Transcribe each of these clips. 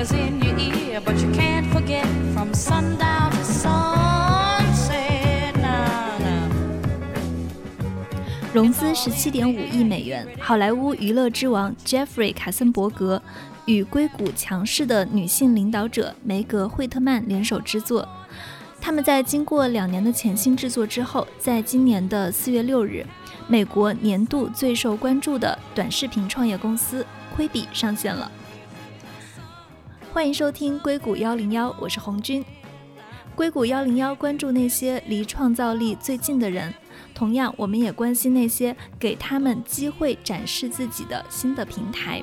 fingers in your ear, but you can't forget from sundown to sunset. Now, now. 融资十七点五亿美元，好莱坞娱乐之王 Jeffrey 卡森伯格与硅谷强势的女性领导者梅格惠特曼联手制作。他们在经过两年的潜心制作之后，在今年的四月六日，美国年度最受关注的短视频创业公司亏比上线了。欢迎收听硅谷幺零幺，我是红军。硅谷幺零幺关注那些离创造力最近的人，同样，我们也关心那些给他们机会展示自己的新的平台。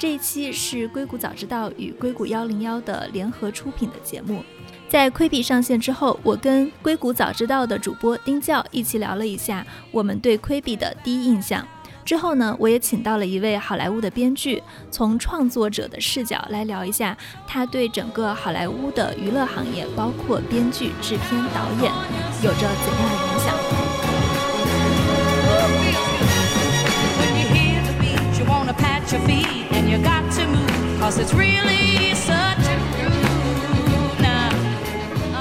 这一期是硅谷早知道与硅谷幺零幺的联合出品的节目。在亏比上线之后，我跟硅谷早知道的主播丁教一起聊了一下我们对亏比的第一印象。之后呢，我也请到了一位好莱坞的编剧，从创作者的视角来聊一下他对整个好莱坞的娱乐行业，包括编剧、制片、导演，有着怎样的影响。Cause it's really such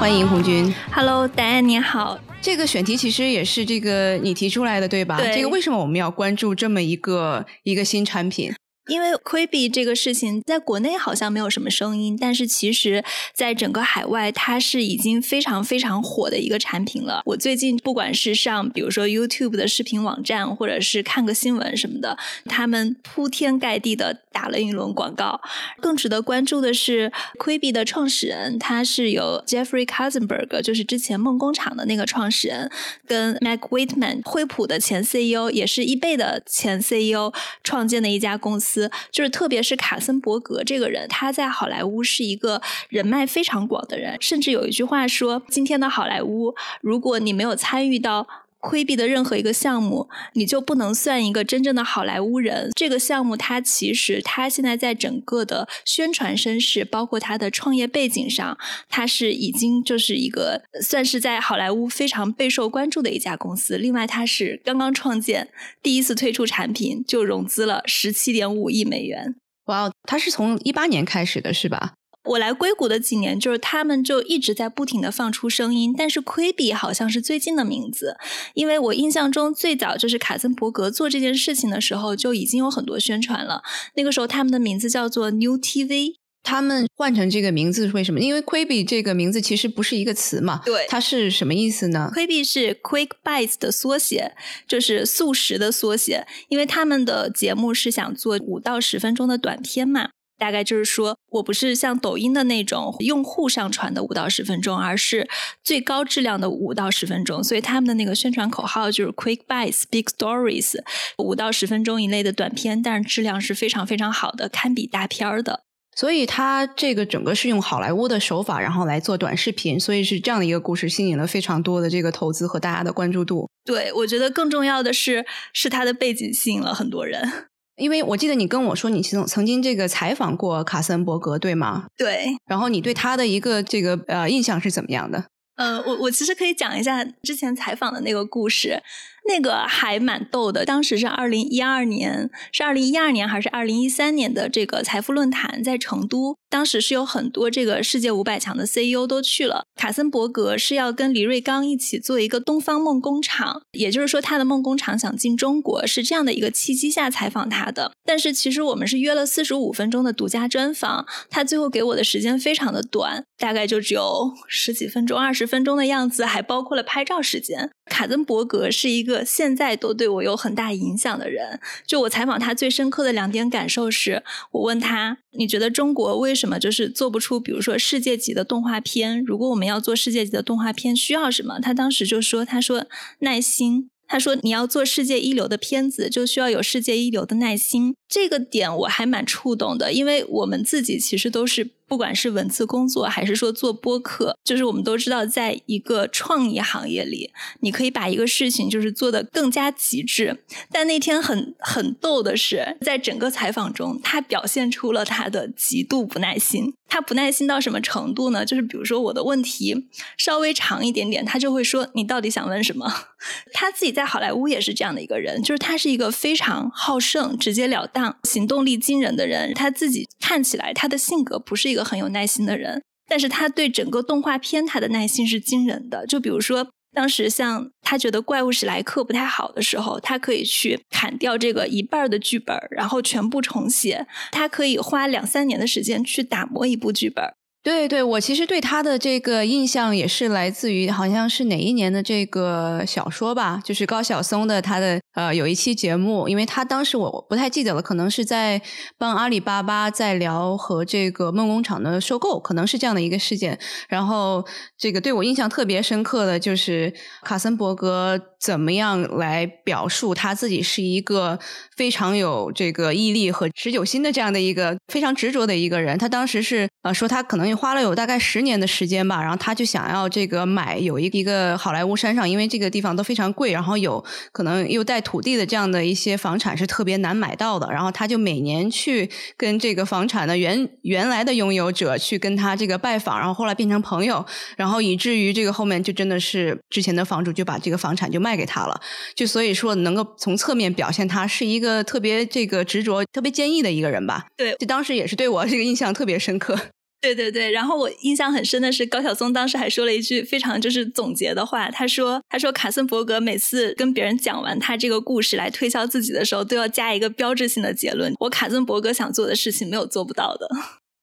欢迎红军。Hello，戴安你好。这个选题其实也是这个你提出来的，对吧？对这个为什么我们要关注这么一个一个新产品？因为 Quibi 这个事情在国内好像没有什么声音，但是其实在整个海外，它是已经非常非常火的一个产品了。我最近不管是上比如说 YouTube 的视频网站，或者是看个新闻什么的，他们铺天盖地的打了一轮广告。更值得关注的是 Quibi 的创始人，他是由 Jeffrey Katzenberg，就是之前梦工厂的那个创始人，跟 Mac Whitman 惠普的前 CEO，也是易贝的前 CEO 创建的一家公司。就是特别是卡森伯格这个人，他在好莱坞是一个人脉非常广的人，甚至有一句话说：今天的好莱坞，如果你没有参与到。规避的任何一个项目，你就不能算一个真正的好莱坞人。这个项目它其实它现在在整个的宣传声势，包括它的创业背景上，它是已经就是一个算是在好莱坞非常备受关注的一家公司。另外，它是刚刚创建，第一次推出产品就融资了十七点五亿美元。哇哦，它是从一八年开始的，是吧？我来硅谷的几年，就是他们就一直在不停的放出声音，但是 Quibi 好像是最近的名字，因为我印象中最早就是卡森伯格做这件事情的时候就已经有很多宣传了，那个时候他们的名字叫做 New TV。他们换成这个名字是为什么？因为 Quibi 这个名字其实不是一个词嘛，对它是什么意思呢？Quibi 是 Quick Bites 的缩写，就是速食的缩写，因为他们的节目是想做五到十分钟的短片嘛。大概就是说，我不是像抖音的那种用户上传的五到十分钟，而是最高质量的五到十分钟。所以他们的那个宣传口号就是 Quick Bites, Big Stories，五到十分钟以内的短片，但是质量是非常非常好的，堪比大片儿的。所以它这个整个是用好莱坞的手法，然后来做短视频，所以是这样的一个故事，吸引了非常多的这个投资和大家的关注度。对，我觉得更重要的是，是它的背景吸引了很多人。因为我记得你跟我说，你曾曾经这个采访过卡森伯格，对吗？对，然后你对他的一个这个呃印象是怎么样的？呃，我我其实可以讲一下之前采访的那个故事，那个还蛮逗的。当时是二零一二年，是二零一二年还是二零一三年的这个财富论坛在成都，当时是有很多这个世界五百强的 CEO 都去了。卡森伯格是要跟黎瑞刚一起做一个东方梦工厂，也就是说他的梦工厂想进中国，是这样的一个契机下采访他的。但是其实我们是约了四十五分钟的独家专访，他最后给我的时间非常的短，大概就只有十几分钟、二十分钟的样子，还包括了拍照时间。卡森伯格是一个个现在都对我有很大影响的人。就我采访他最深刻的两点感受是，我问他：“你觉得中国为什么就是做不出，比如说世界级的动画片？如果我们要做世界级的动画片，需要什么？”他当时就说：“他说耐心。”他说：“你要做世界一流的片子，就需要有世界一流的耐心。”这个点我还蛮触动的，因为我们自己其实都是，不管是文字工作还是说做播客，就是我们都知道，在一个创意行业里，你可以把一个事情就是做得更加极致。但那天很很逗的是，在整个采访中，他表现出了他的极度不耐心。他不耐心到什么程度呢？就是比如说我的问题稍微长一点点，他就会说：“你到底想问什么？” 他自己在好莱坞也是这样的一个人，就是他是一个非常好胜、直截了当。像、行动力惊人的人，他自己看起来他的性格不是一个很有耐心的人，但是他对整个动画片他的耐心是惊人的。就比如说。当时像他觉得怪物史莱克不太好的时候，他可以去砍掉这个一半的剧本，然后全部重写。他可以花两三年的时间去打磨一部剧本。对对，我其实对他的这个印象也是来自于好像是哪一年的这个小说吧，就是高晓松的他的呃有一期节目，因为他当时我不太记得了，可能是在帮阿里巴巴在聊和这个梦工厂的收购，可能是这样的一个事件。然后这个对我印象特别深刻的就是卡森伯格怎么样来表述他自己是一个非常有这个毅力和持久心的这样的一个非常执着的一个人。他当时是呃说他可能。花了有大概十年的时间吧，然后他就想要这个买有一一个好莱坞山上，因为这个地方都非常贵，然后有可能又带土地的这样的一些房产是特别难买到的，然后他就每年去跟这个房产的原原来的拥有者去跟他这个拜访，然后后来变成朋友，然后以至于这个后面就真的是之前的房主就把这个房产就卖给他了，就所以说能够从侧面表现他是一个特别这个执着、特别坚毅的一个人吧。对，就当时也是对我这个印象特别深刻。对对对，然后我印象很深的是高晓松当时还说了一句非常就是总结的话，他说：“他说卡森伯格每次跟别人讲完他这个故事来推销自己的时候，都要加一个标志性的结论：我卡森伯格想做的事情没有做不到的。”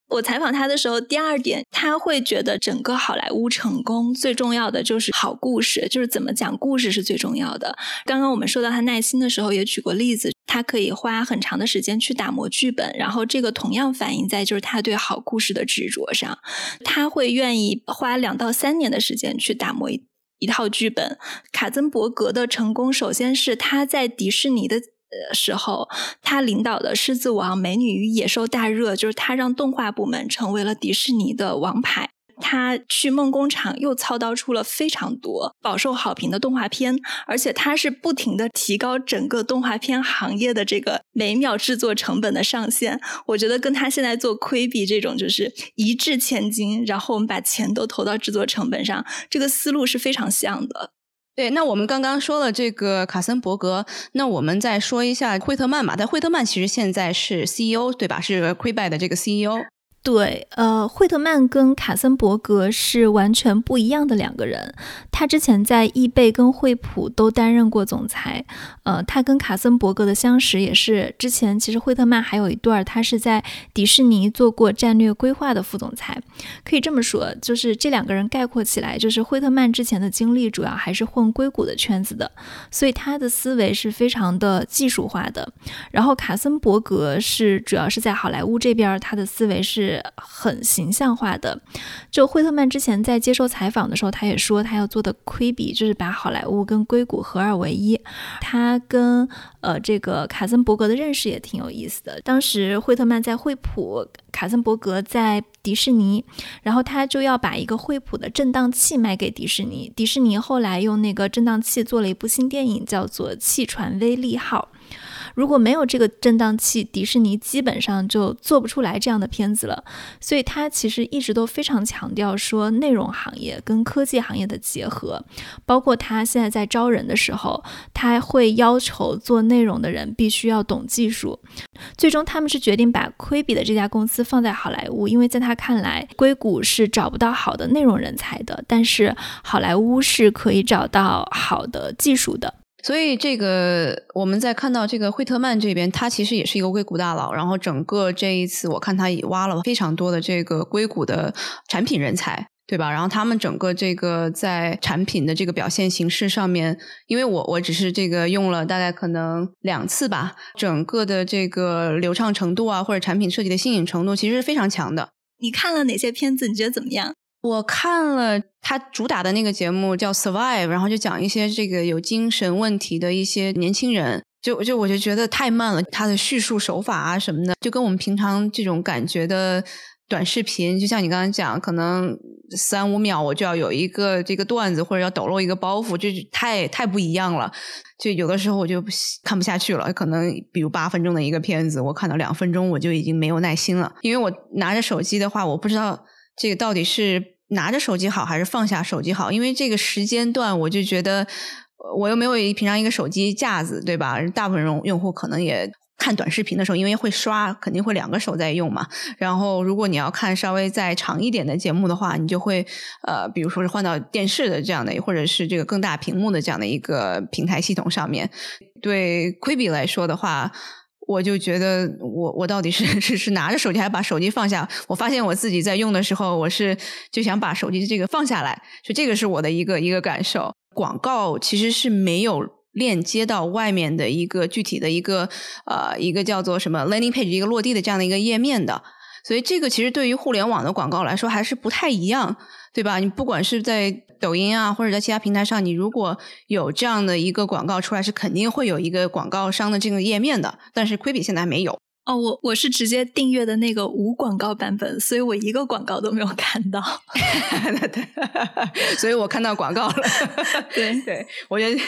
我采访他的时候，第二点他会觉得整个好莱坞成功最重要的就是好故事，就是怎么讲故事是最重要的。刚刚我们说到他耐心的时候，也举过例子，他可以花很长的时间去打磨剧本，然后这个同样反映在就是他对好故事的执着上。他会愿意花两到三年的时间去打磨一一套剧本。卡森伯格的成功，首先是他在迪士尼的。呃，时候他领导的《狮子王》《美女与野兽》大热，就是他让动画部门成为了迪士尼的王牌。他去梦工厂又操刀出了非常多饱受好评的动画片，而且他是不停的提高整个动画片行业的这个每秒制作成本的上限。我觉得跟他现在做亏比这种就是一掷千金，然后我们把钱都投到制作成本上，这个思路是非常像的。对，那我们刚刚说了这个卡森伯格，那我们再说一下惠特曼吧。但惠特曼其实现在是 CEO，对吧？是 Quibi 的这个 CEO。对，呃，惠特曼跟卡森伯格是完全不一样的两个人。他之前在易贝跟惠普都担任过总裁。呃，他跟卡森伯格的相识也是之前，其实惠特曼还有一段，他是在迪士尼做过战略规划的副总裁。可以这么说，就是这两个人概括起来，就是惠特曼之前的经历主要还是混硅谷的圈子的，所以他的思维是非常的技术化的。然后卡森伯格是主要是在好莱坞这边，他的思维是。是很形象化的。就惠特曼之前在接受采访的时候，他也说他要做的亏比就是把好莱坞跟硅谷合二为一。他跟呃这个卡森伯格的认识也挺有意思的。当时惠特曼在惠普，卡森伯格在迪士尼，然后他就要把一个惠普的震荡器卖给迪士尼。迪士尼后来用那个震荡器做了一部新电影，叫做《气船威利号》。如果没有这个震荡器，迪士尼基本上就做不出来这样的片子了。所以他其实一直都非常强调说内容行业跟科技行业的结合，包括他现在在招人的时候，他会要求做内容的人必须要懂技术。最终他们是决定把亏比的这家公司放在好莱坞，因为在他看来，硅谷是找不到好的内容人才的，但是好莱坞是可以找到好的技术的。所以，这个我们在看到这个惠特曼这边，他其实也是一个硅谷大佬。然后，整个这一次，我看他也挖了非常多的这个硅谷的产品人才，对吧？然后，他们整个这个在产品的这个表现形式上面，因为我我只是这个用了大概可能两次吧，整个的这个流畅程度啊，或者产品设计的新颖程度，其实是非常强的。你看了哪些片子？你觉得怎么样？我看了他主打的那个节目叫《Survive》，然后就讲一些这个有精神问题的一些年轻人，就就我就觉得太慢了，他的叙述手法啊什么的，就跟我们平常这种感觉的短视频，就像你刚刚讲，可能三五秒我就要有一个这个段子，或者要抖露一个包袱，就太太不一样了。就有的时候我就看不下去了，可能比如八分钟的一个片子，我看到两分钟我就已经没有耐心了，因为我拿着手机的话，我不知道。这个到底是拿着手机好还是放下手机好？因为这个时间段，我就觉得我又没有平常一个手机架子，对吧？大部分用用户可能也看短视频的时候，因为会刷，肯定会两个手在用嘛。然后，如果你要看稍微再长一点的节目的话，你就会呃，比如说是换到电视的这样的，或者是这个更大屏幕的这样的一个平台系统上面。对 Quibi 来说的话，我就觉得我我到底是 是是拿着手机还是把手机放下？我发现我自己在用的时候，我是就想把手机这个放下来，就这个是我的一个一个感受。广告其实是没有。链接到外面的一个具体的一个呃一个叫做什么 landing page 一个落地的这样的一个页面的，所以这个其实对于互联网的广告来说还是不太一样，对吧？你不管是在抖音啊或者在其他平台上，你如果有这样的一个广告出来，是肯定会有一个广告商的这个页面的，但是 Quibi 现在还没有。哦，我我是直接订阅的那个无广告版本，所以我一个广告都没有看到。对，所以我看到广告了。对 对，我觉得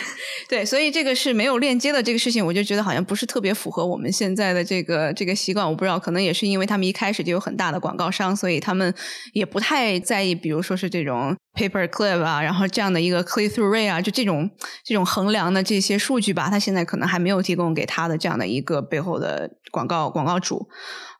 对，所以这个是没有链接的这个事情，我就觉得好像不是特别符合我们现在的这个这个习惯。我不知道，可能也是因为他们一开始就有很大的广告商，所以他们也不太在意，比如说是这种 paper clip 啊，然后这样的一个 click through rate 啊，就这种这种衡量的这些数据吧，他现在可能还没有提供给他的这样的一个背后的广告。广告主，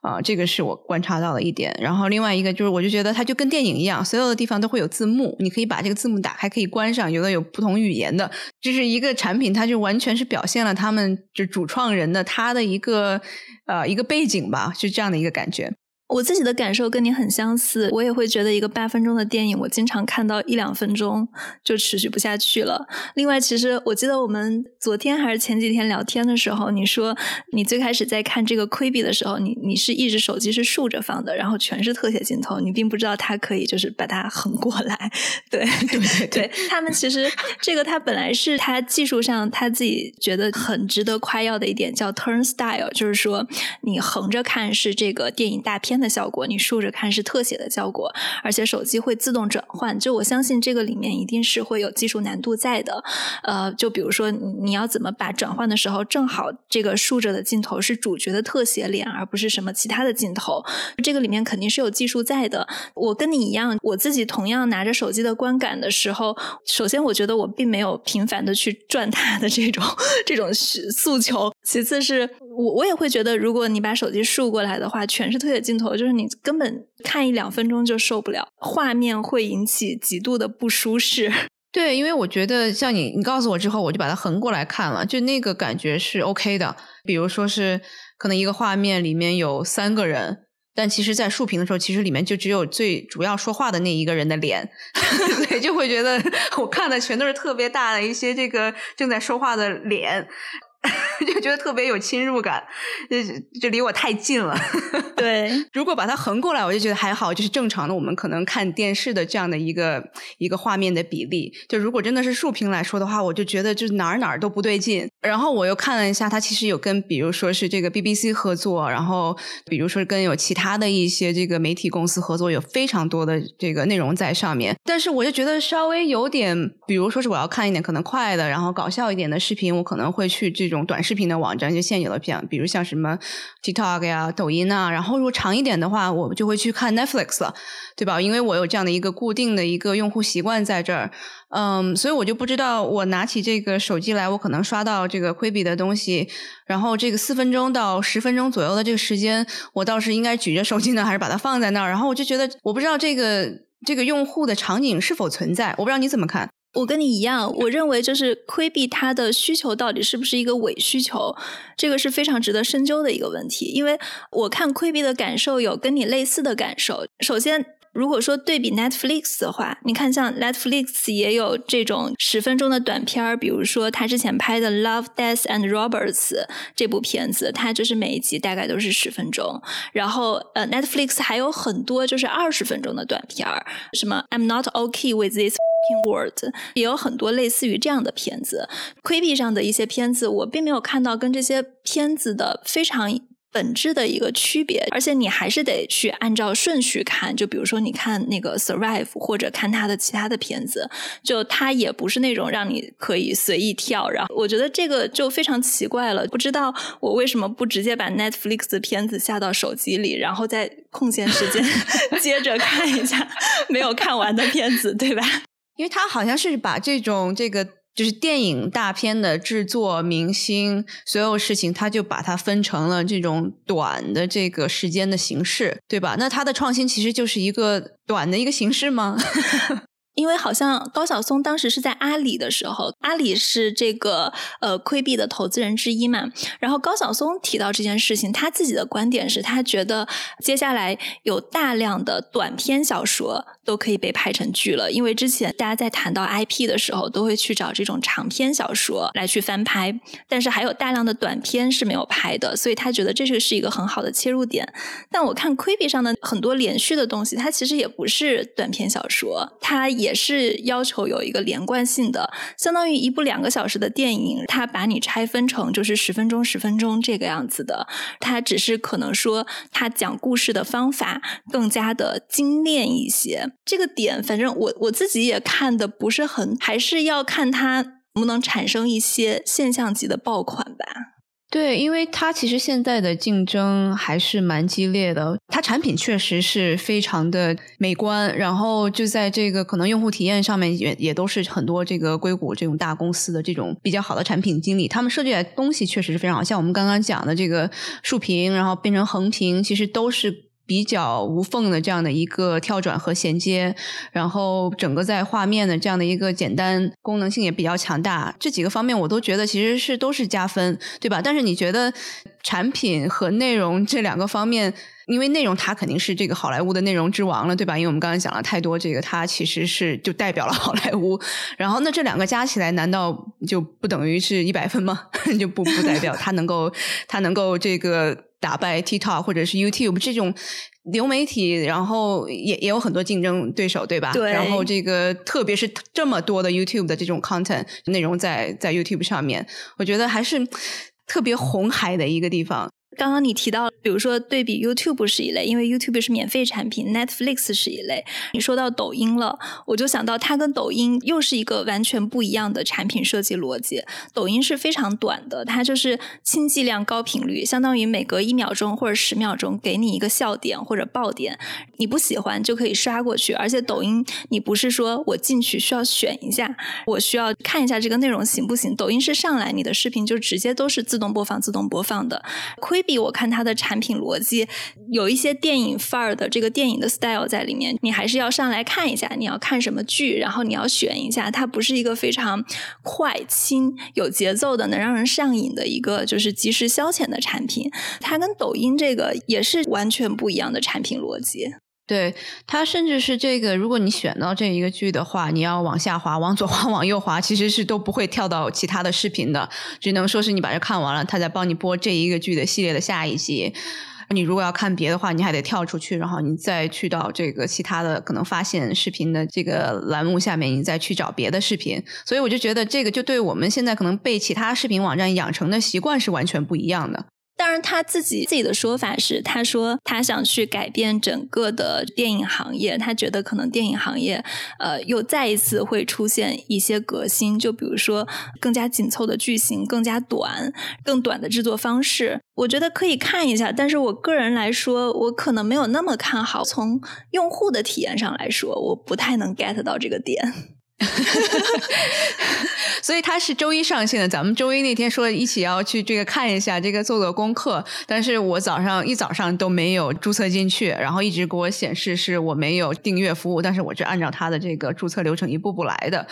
啊，这个是我观察到的一点。然后另外一个就是，我就觉得它就跟电影一样，所有的地方都会有字幕，你可以把这个字幕打开，可以关上。有的有不同语言的，就是一个产品，它就完全是表现了他们就主创人的他的一个呃一个背景吧，是这样的一个感觉。我自己的感受跟你很相似，我也会觉得一个八分钟的电影，我经常看到一两分钟就持续不下去了。另外，其实我记得我们昨天还是前几天聊天的时候，你说你最开始在看这个窥比的时候，你你是一直手机是竖着放的，然后全是特写镜头，你并不知道它可以就是把它横过来。对 对对，他们其实这个它本来是它技术上他自己觉得很值得夸耀的一点，叫 turn style，就是说你横着看是这个电影大片。的效果，你竖着看是特写的效果，而且手机会自动转换。就我相信这个里面一定是会有技术难度在的。呃，就比如说你要怎么把转换的时候，正好这个竖着的镜头是主角的特写脸，而不是什么其他的镜头。这个里面肯定是有技术在的。我跟你一样，我自己同样拿着手机的观感的时候，首先我觉得我并没有频繁的去转它的这种这种诉求。其次是我我也会觉得，如果你把手机竖过来的话，全是特写镜头。就是你根本看一两分钟就受不了，画面会引起极度的不舒适。对，因为我觉得像你，你告诉我之后，我就把它横过来看了，就那个感觉是 OK 的。比如说是可能一个画面里面有三个人，但其实在竖屏的时候，其实里面就只有最主要说话的那一个人的脸，对，就会觉得 我看的全都是特别大的一些这个正在说话的脸。就觉得特别有侵入感，就就离我太近了。对，如果把它横过来，我就觉得还好，就是正常的我们可能看电视的这样的一个一个画面的比例。就如果真的是竖屏来说的话，我就觉得就哪儿哪儿都不对劲。然后我又看了一下，它其实有跟比如说是这个 BBC 合作，然后比如说跟有其他的一些这个媒体公司合作，有非常多的这个内容在上面。但是我就觉得稍微有点，比如说是我要看一点可能快的，然后搞笑一点的视频，我可能会去这。这种短视视频的网站就现有的，片比如像什么 TikTok 呀、抖音啊，然后如果长一点的话，我就会去看 Netflix 了，对吧？因为我有这样的一个固定的一个用户习惯在这儿，嗯，所以我就不知道我拿起这个手机来，我可能刷到这个 Quibi 的东西，然后这个四分钟到十分钟左右的这个时间，我倒是应该举着手机呢，还是把它放在那儿？然后我就觉得，我不知道这个这个用户的场景是否存在，我不知道你怎么看。我跟你一样，我认为就是窥避它的需求到底是不是一个伪需求，这个是非常值得深究的一个问题。因为我看窥避的感受有跟你类似的感受。首先，如果说对比 Netflix 的话，你看像 Netflix 也有这种十分钟的短片儿，比如说他之前拍的《Love, Death and Roberts》这部片子，它就是每一集大概都是十分钟。然后呃，Netflix 还有很多就是二十分钟的短片儿，什么 I'm Not Okay with This。Word 也有很多类似于这样的片子，Quibi 上的一些片子，我并没有看到跟这些片子的非常本质的一个区别，而且你还是得去按照顺序看，就比如说你看那个 Survive 或者看他的其他的片子，就他也不是那种让你可以随意跳，然后我觉得这个就非常奇怪了，不知道我为什么不直接把 Netflix 的片子下到手机里，然后在空闲时间 接着看一下没有看完的片子，对吧？因为他好像是把这种这个就是电影大片的制作、明星所有事情，他就把它分成了这种短的这个时间的形式，对吧？那他的创新其实就是一个短的一个形式吗？因为好像高晓松当时是在阿里的时候，阿里是这个呃亏币的投资人之一嘛。然后高晓松提到这件事情，他自己的观点是他觉得接下来有大量的短篇小说都可以被拍成剧了，因为之前大家在谈到 IP 的时候，都会去找这种长篇小说来去翻拍，但是还有大量的短篇是没有拍的，所以他觉得这个是一个很好的切入点。但我看亏币上的很多连续的东西，它其实也不是短篇小说，它。也是要求有一个连贯性的，相当于一部两个小时的电影，它把你拆分成就是十分钟、十分钟这个样子的。它只是可能说，它讲故事的方法更加的精炼一些。这个点，反正我我自己也看的不是很，还是要看它能不能产生一些现象级的爆款。对，因为它其实现在的竞争还是蛮激烈的，它产品确实是非常的美观，然后就在这个可能用户体验上面也也都是很多这个硅谷这种大公司的这种比较好的产品经理，他们设计的东西确实是非常好，像我们刚刚讲的这个竖屏，然后变成横屏，其实都是。比较无缝的这样的一个跳转和衔接，然后整个在画面的这样的一个简单功能性也比较强大，这几个方面我都觉得其实是都是加分，对吧？但是你觉得产品和内容这两个方面，因为内容它肯定是这个好莱坞的内容之王了，对吧？因为我们刚刚讲了太多，这个它其实是就代表了好莱坞。然后那这两个加起来，难道就不等于是一百分吗？就不不代表它能够它能够这个。打败 TikTok 或者是 YouTube 这种流媒体，然后也也有很多竞争对手，对吧？对。然后这个特别是这么多的 YouTube 的这种 content 内容在在 YouTube 上面，我觉得还是特别红海的一个地方。刚刚你提到，比如说对比 YouTube 是一类，因为 YouTube 是免费产品，Netflix 是一类。你说到抖音了，我就想到它跟抖音又是一个完全不一样的产品设计逻辑。抖音是非常短的，它就是轻剂量高频率，相当于每隔一秒钟或者十秒钟给你一个笑点或者爆点，你不喜欢就可以刷过去。而且抖音你不是说我进去需要选一下，我需要看一下这个内容行不行？抖音是上来你的视频就直接都是自动播放、自动播放的。亏。比我看它的产品逻辑有一些电影范儿的这个电影的 style 在里面，你还是要上来看一下，你要看什么剧，然后你要选一下，它不是一个非常快、轻、有节奏的，能让人上瘾的一个就是即时消遣的产品。它跟抖音这个也是完全不一样的产品逻辑。对它，甚至是这个，如果你选到这一个剧的话，你要往下滑，往左滑，往右滑，其实是都不会跳到其他的视频的，只能说是你把这看完了，它再帮你播这一个剧的系列的下一集。你如果要看别的话，你还得跳出去，然后你再去到这个其他的可能发现视频的这个栏目下面，你再去找别的视频。所以我就觉得这个就对我们现在可能被其他视频网站养成的习惯是完全不一样的。当然，他自己自己的说法是，他说他想去改变整个的电影行业，他觉得可能电影行业呃又再一次会出现一些革新，就比如说更加紧凑的剧情、更加短、更短的制作方式。我觉得可以看一下，但是我个人来说，我可能没有那么看好。从用户的体验上来说，我不太能 get 到这个点。所以它是周一上线的。咱们周一那天说一起要去这个看一下，这个做做功课。但是我早上一早上都没有注册进去，然后一直给我显示是我没有订阅服务。但是我是按照它的这个注册流程一步步来的。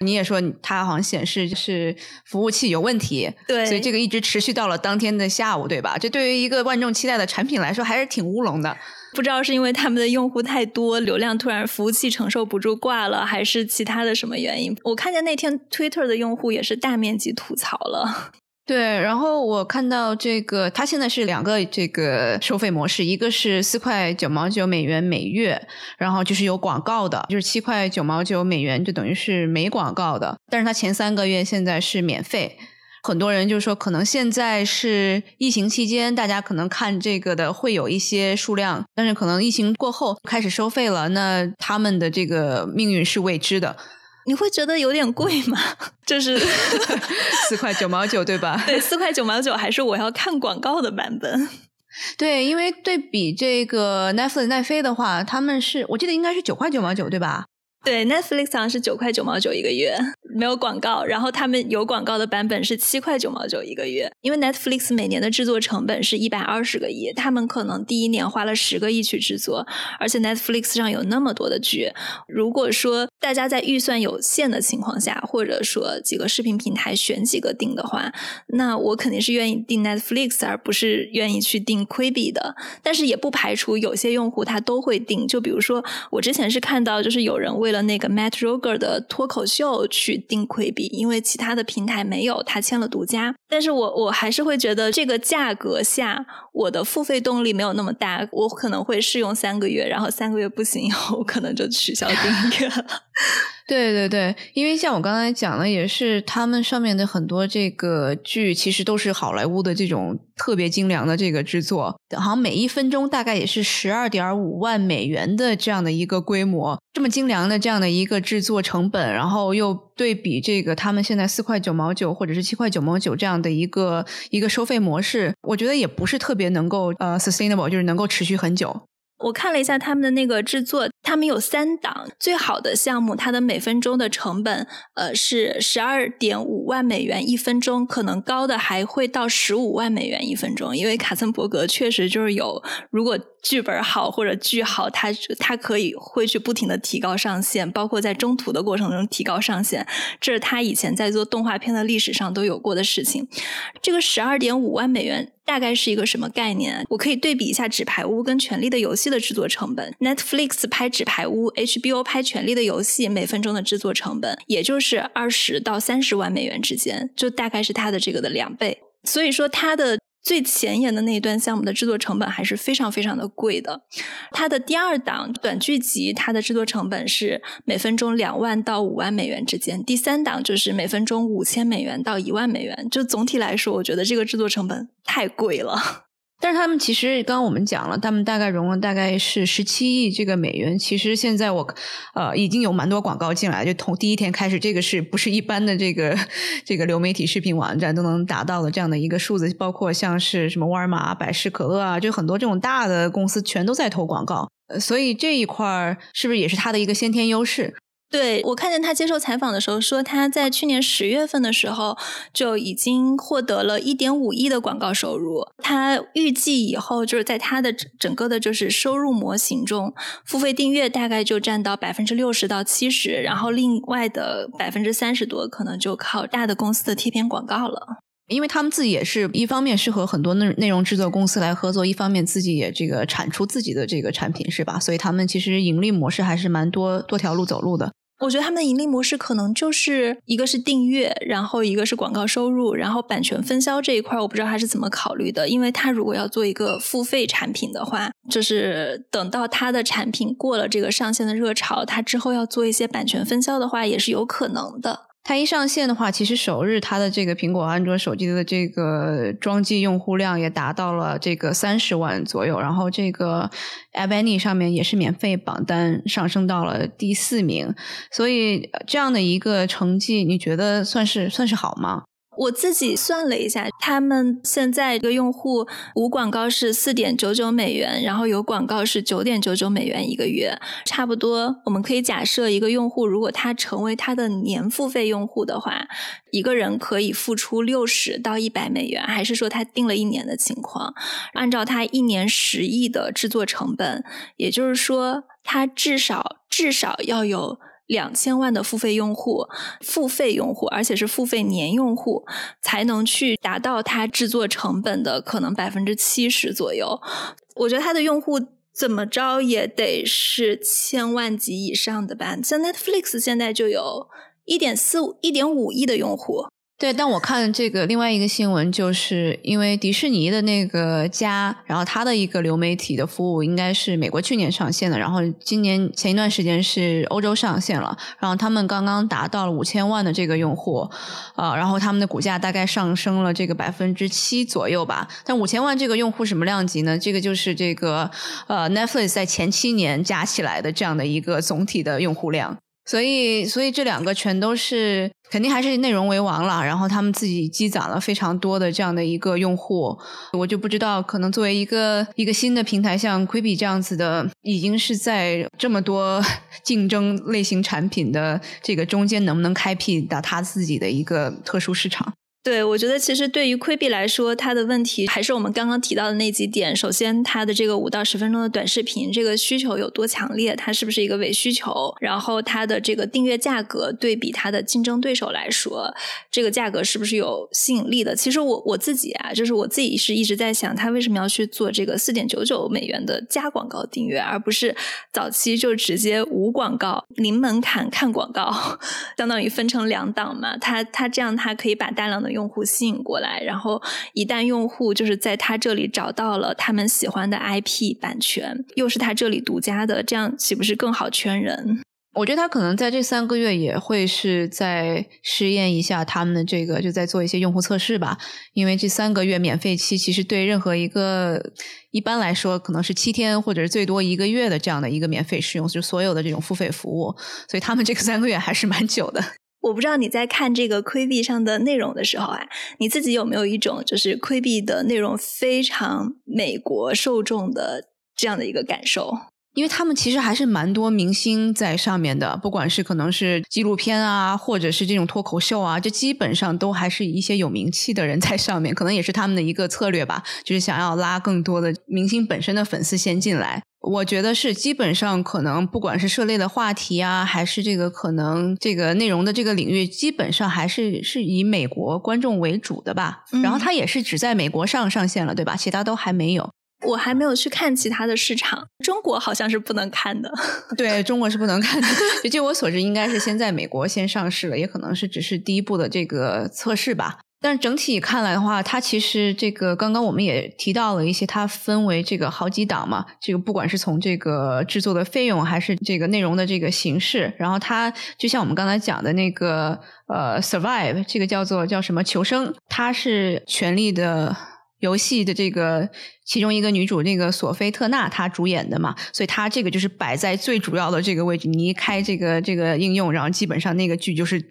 你也说它好像显示是服务器有问题，对，所以这个一直持续到了当天的下午，对吧？这对于一个万众期待的产品来说，还是挺乌龙的。不知道是因为他们的用户太多，流量突然服务器承受不住挂了，还是其他的什么原因？我看见那天 Twitter 的用户也是大面积吐槽了。对，然后我看到这个，它现在是两个这个收费模式，一个是四块九毛九美元每月，然后就是有广告的，就是七块九毛九美元，就等于是没广告的。但是它前三个月现在是免费。很多人就说，可能现在是疫情期间，大家可能看这个的会有一些数量，但是可能疫情过后开始收费了，那他们的这个命运是未知的。你会觉得有点贵吗？就是 四块九毛九，对吧？对，四块九毛九还是我要看广告的版本。对，因为对比这个 Netflix 奈飞的话，他们是我记得应该是九块九毛九，对吧？对，Netflix 好像是九块九毛九一个月。没有广告，然后他们有广告的版本是七块九毛九一个月。因为 Netflix 每年的制作成本是一百二十个亿，他们可能第一年花了十个亿去制作，而且 Netflix 上有那么多的剧，如果说大家在预算有限的情况下，或者说几个视频平台选几个订的话，那我肯定是愿意订 Netflix，而不是愿意去订 Quibi 的。但是也不排除有些用户他都会订，就比如说我之前是看到，就是有人为了那个 Matt Roger 的脱口秀去定亏比因为其他的平台没有，他签了独家。但是我我还是会觉得这个价格下，我的付费动力没有那么大，我可能会试用三个月，然后三个月不行以后，我可能就取消订阅了。对对对，因为像我刚才讲的，也是他们上面的很多这个剧，其实都是好莱坞的这种特别精良的这个制作，好像每一分钟大概也是十二点五万美元的这样的一个规模，这么精良的这样的一个制作成本，然后又对比这个他们现在四块九毛九或者是七块九毛九这样的一个一个收费模式，我觉得也不是特别能够呃 sustainable，就是能够持续很久。我看了一下他们的那个制作，他们有三档最好的项目，它的每分钟的成本呃是十二点五万美元一分钟，可能高的还会到十五万美元一分钟。因为卡森伯格确实就是有，如果剧本好或者剧好，他他可以会去不停的提高上限，包括在中途的过程中提高上限，这是他以前在做动画片的历史上都有过的事情。这个十二点五万美元。大概是一个什么概念？我可以对比一下《纸牌屋》跟《权力的游戏》的制作成本。Netflix 拍《纸牌屋》，HBO 拍《权力的游戏》，每分钟的制作成本也就是二十到三十万美元之间，就大概是它的这个的两倍。所以说它的。最前沿的那一段项目的制作成本还是非常非常的贵的。它的第二档短剧集，它的制作成本是每分钟两万到五万美元之间。第三档就是每分钟五千美元到一万美元。就总体来说，我觉得这个制作成本太贵了。但是他们其实刚刚我们讲了，他们大概融了大概是十七亿这个美元。其实现在我呃已经有蛮多广告进来，就从第一天开始，这个是不是一般的这个 这个流媒体视频网站都能达到的这样的一个数字？包括像是什么沃尔玛、百事可乐啊，就很多这种大的公司全都在投广告。所以这一块儿是不是也是它的一个先天优势？对我看见他接受采访的时候说，他在去年十月份的时候就已经获得了一点五亿的广告收入。他预计以后就是在他的整个的就是收入模型中，付费订阅大概就占到百分之六十到七十，然后另外的百分之三十多可能就靠大的公司的贴片广告了。因为他们自己也是一方面是和很多内内容制作公司来合作，一方面自己也这个产出自己的这个产品，是吧？所以他们其实盈利模式还是蛮多多条路走路的。我觉得他们的盈利模式可能就是一个是订阅，然后一个是广告收入，然后版权分销这一块，我不知道他是怎么考虑的。因为他如果要做一个付费产品的话，就是等到他的产品过了这个上线的热潮，他之后要做一些版权分销的话，也是有可能的。它一上线的话，其实首日它的这个苹果、安卓手机的这个装机用户量也达到了这个三十万左右，然后这个 App Annie 上面也是免费榜单上升到了第四名，所以这样的一个成绩，你觉得算是算是好吗？我自己算了一下，他们现在一个用户无广告是四点九九美元，然后有广告是九点九九美元一个月，差不多。我们可以假设一个用户如果他成为他的年付费用户的话，一个人可以付出六十到一百美元，还是说他订了一年的情况？按照他一年十亿的制作成本，也就是说他至少至少要有。两千万的付费用户，付费用户，而且是付费年用户，才能去达到它制作成本的可能百分之七十左右。我觉得它的用户怎么着也得是千万级以上的吧。像 Netflix 现在就有一点四五、一点五亿的用户。对，但我看这个另外一个新闻，就是因为迪士尼的那个家，然后它的一个流媒体的服务应该是美国去年上线的，然后今年前一段时间是欧洲上线了，然后他们刚刚达到了五千万的这个用户，啊，然后他们的股价大概上升了这个百分之七左右吧。但五千万这个用户什么量级呢？这个就是这个呃 Netflix 在前七年加起来的这样的一个总体的用户量。所以，所以这两个全都是肯定还是内容为王了。然后他们自己积攒了非常多的这样的一个用户，我就不知道，可能作为一个一个新的平台，像 Quibi 这样子的，已经是在这么多 竞争类型产品的这个中间，能不能开辟到他自己的一个特殊市场？对，我觉得其实对于亏币来说，它的问题还是我们刚刚提到的那几点。首先，它的这个五到十分钟的短视频，这个需求有多强烈？它是不是一个伪需求？然后，它的这个订阅价格对比它的竞争对手来说，这个价格是不是有吸引力的？其实我我自己啊，就是我自己是一直在想，他为什么要去做这个四点九九美元的加广告订阅，而不是早期就直接无广告、零门槛看广告，相当于分成两档嘛？他他这样，他可以把大量的用户吸引过来，然后一旦用户就是在他这里找到了他们喜欢的 IP 版权，又是他这里独家的，这样岂不是更好圈人？我觉得他可能在这三个月也会是在试验一下他们的这个，就在做一些用户测试吧。因为这三个月免费期，其实对任何一个一般来说可能是七天或者是最多一个月的这样的一个免费试用，就所有的这种付费服务，所以他们这个三个月还是蛮久的。我不知道你在看这个窥壁上的内容的时候啊，你自己有没有一种就是窥壁的内容非常美国受众的这样的一个感受？因为他们其实还是蛮多明星在上面的，不管是可能是纪录片啊，或者是这种脱口秀啊，这基本上都还是一些有名气的人在上面，可能也是他们的一个策略吧，就是想要拉更多的明星本身的粉丝先进来。我觉得是基本上可能不管是涉猎的话题啊，还是这个可能这个内容的这个领域，基本上还是是以美国观众为主的吧。然后它也是只在美国上上线了，对吧？其他都还没有。我还没有去看其他的市场，中国好像是不能看的。对中国是不能看的。据我所知，应该是先在美国先上市了，也可能是只是第一步的这个测试吧。但整体看来的话，它其实这个刚刚我们也提到了一些，它分为这个好几档嘛。这个不管是从这个制作的费用，还是这个内容的这个形式，然后它就像我们刚才讲的那个呃，survive 这个叫做叫什么求生，它是权力的。游戏的这个其中一个女主，那个索菲特纳，她主演的嘛，所以她这个就是摆在最主要的这个位置。你一开这个这个应用，然后基本上那个剧就是